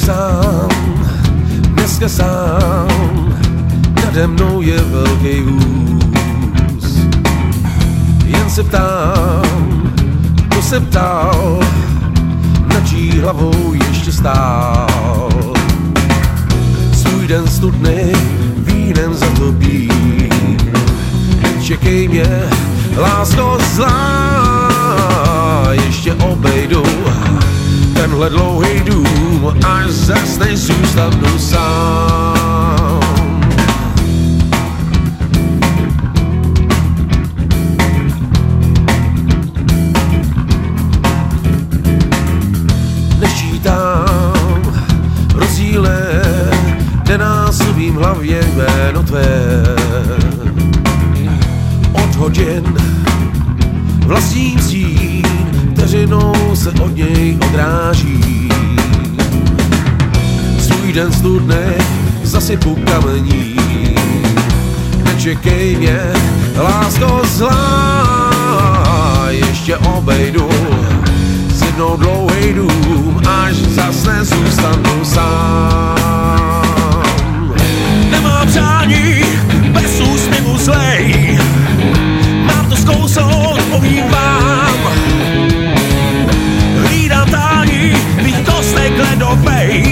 sám, nade mnou je velký hůz. Jen se ptám, kdo se ptal, na čí hlavou ještě stál. Svůj den studny vínem zatopí, čekej mě, lásko zlá, ještě obejdu tenhle dlouhý až zas nezůstanu sám. Nešítám rozdíle, nenásobím hlavě jméno tvé. Od hodin vlastním stín, vteřinou se od něj odráží. Svůj den studny zasypu kamení, nečekej mě, lásko zlá, ještě obejdu s jednou dlouhý dům, až zas nezůstanu sám. Nemám přání, bez úsměvu zlej, mám to zkousnout, povím vám. Hlídám tání, ledových, se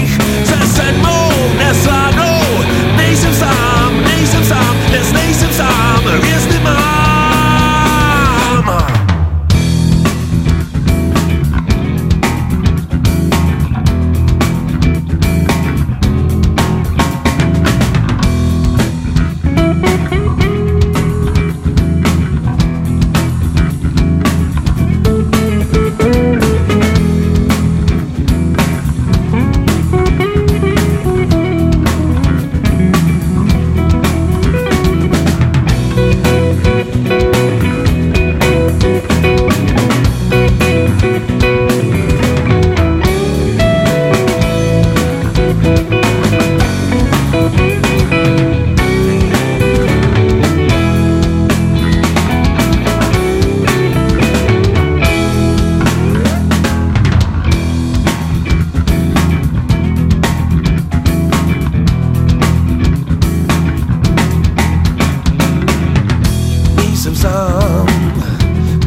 sám,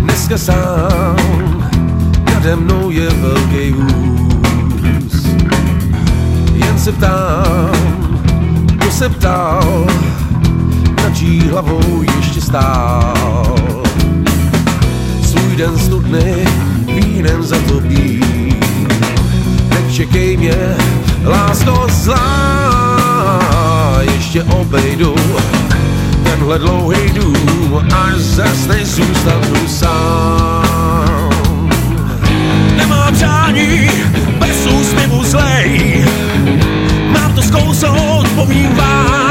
dneska sám, nade mnou je velký hůz. Jen se ptám, kdo se ptal, na čí hlavou ještě stál. Svůj den studny vínem zatopí, nečekej mě, lásko zlá, ještě obejdu tenhle dlouhý dům, až zas nezůstanu sám. Nemám přání, bez úsměvu zlej, mám to zkousnout, povím vám.